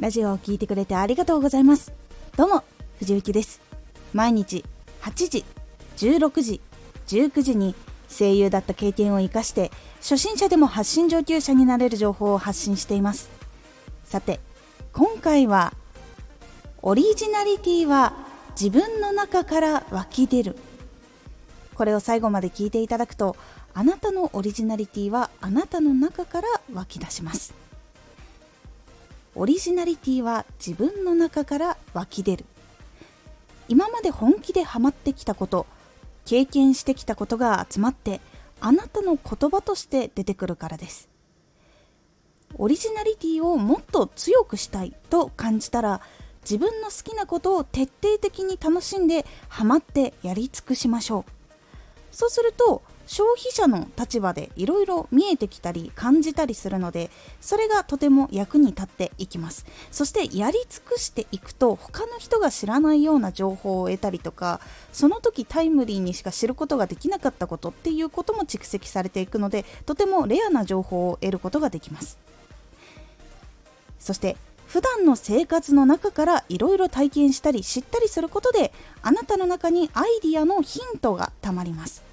ラジオを聴いてくれてありがとうございます。どうも藤幸です。毎日8時16時19時に声優だった経験を生かして初心者でも発信上級者になれる情報を発信しています。さて今回はオリジナリティは自分の中から湧き出る。これを最後まで聞いていただくとあなたのオリジナリティはあなたの中から湧き出します。オリジナリティは自分の中から湧き出る。今まで本気でハマってきたこと経験してきたことが集まってあなたの言葉として出てくるからです。オリジナリティをもっと強くしたいと感じたら自分の好きなことを徹底的に楽しんでハマってやり尽くしましょう。そうすると消費者の立場でいろいろ見えてきたり感じたりするのでそれがとても役に立っていきます。そしてやり尽くしていくと他の人が知らないような情報を得たりとかその時タイムリーにしか知ることができなかったことっていうことも蓄積されていくのでとてもレアな情報を得ることができます。そして普段の生活の中からいろいろ体験したり知ったりすることであなたの中にアイディアのヒントがたまります。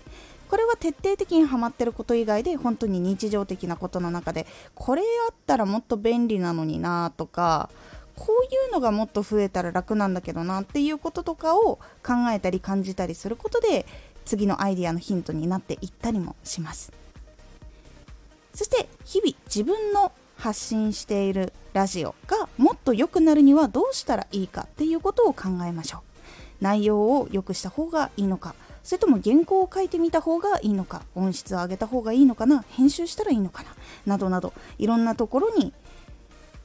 これは徹底的にハマってること以外で本当に日常的なことの中でこれあったらもっと便利なのになとかこういうのがもっと増えたら楽なんだけどなっていうこととかを考えたり感じたりすることで次のアイディアのヒントになっていったりもします。そして日々自分の発信しているラジオがもっと良くなるにはどうしたらいいかっていうことを考えましょう。内容を良くした方がいいのか。それとも原稿を書いてみた方がいいのか。音質を上げた方がいいのかな。編集したらいいのかな。などなど。いろんなところに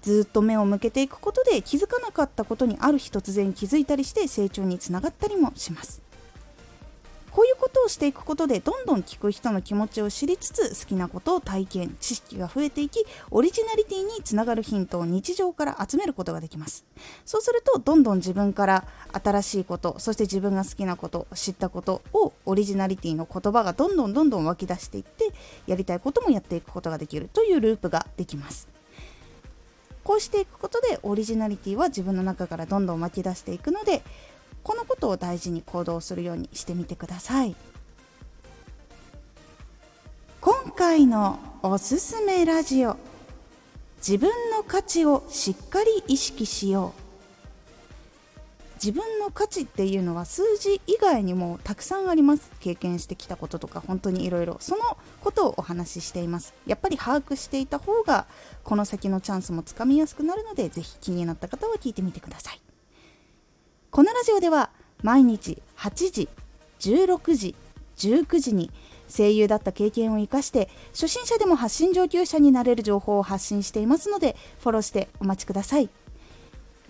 ずっと目を向けていくことで気づかなかったことにある日突然気づいたりして成長につながったりもします。ことをしていくことでどんどん聞く人の気持ちを知りつつ好きなことを体験知識が増えていきオリジナリティにつながるヒントを日常から集めることができます。そうするとどんどん自分から新しいことそして自分が好きなこと知ったことをオリジナリティの言葉がどんどんどんどん湧き出していってやりたいこともやっていくことができるというループができます。こうしていくことでオリジナリティは自分の中からどんどん湧き出していくのでこのことを大事に行動するようにしてみてください。今回のおすすめラジオ自分の価値をしっかり意識しよう。自分の価値っていうのは数字以外にもたくさんあります。経験してきたこととか本当にいろいろそのことをお話ししています。やっぱり把握していた方がこの先のチャンスもつかみやすくなるのでぜひ気になった方は聞いてみてください。このラジオでは毎日8時16時19時に声優だった経験を生かして初心者でも発信上級者になれる情報を発信していますのでフォローしてお待ちください。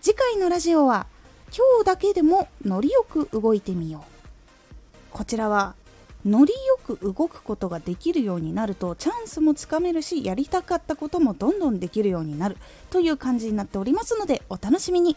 次回のラジオは今日だけでもノリよく動いてみよう。こちらはノリよく動くことができるようになるとチャンスもつかめるしやりたかったこともどんどんできるようになるという感じになっておりますのでお楽しみに。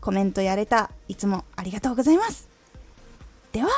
コメントやれた。いつもありがとうございます。では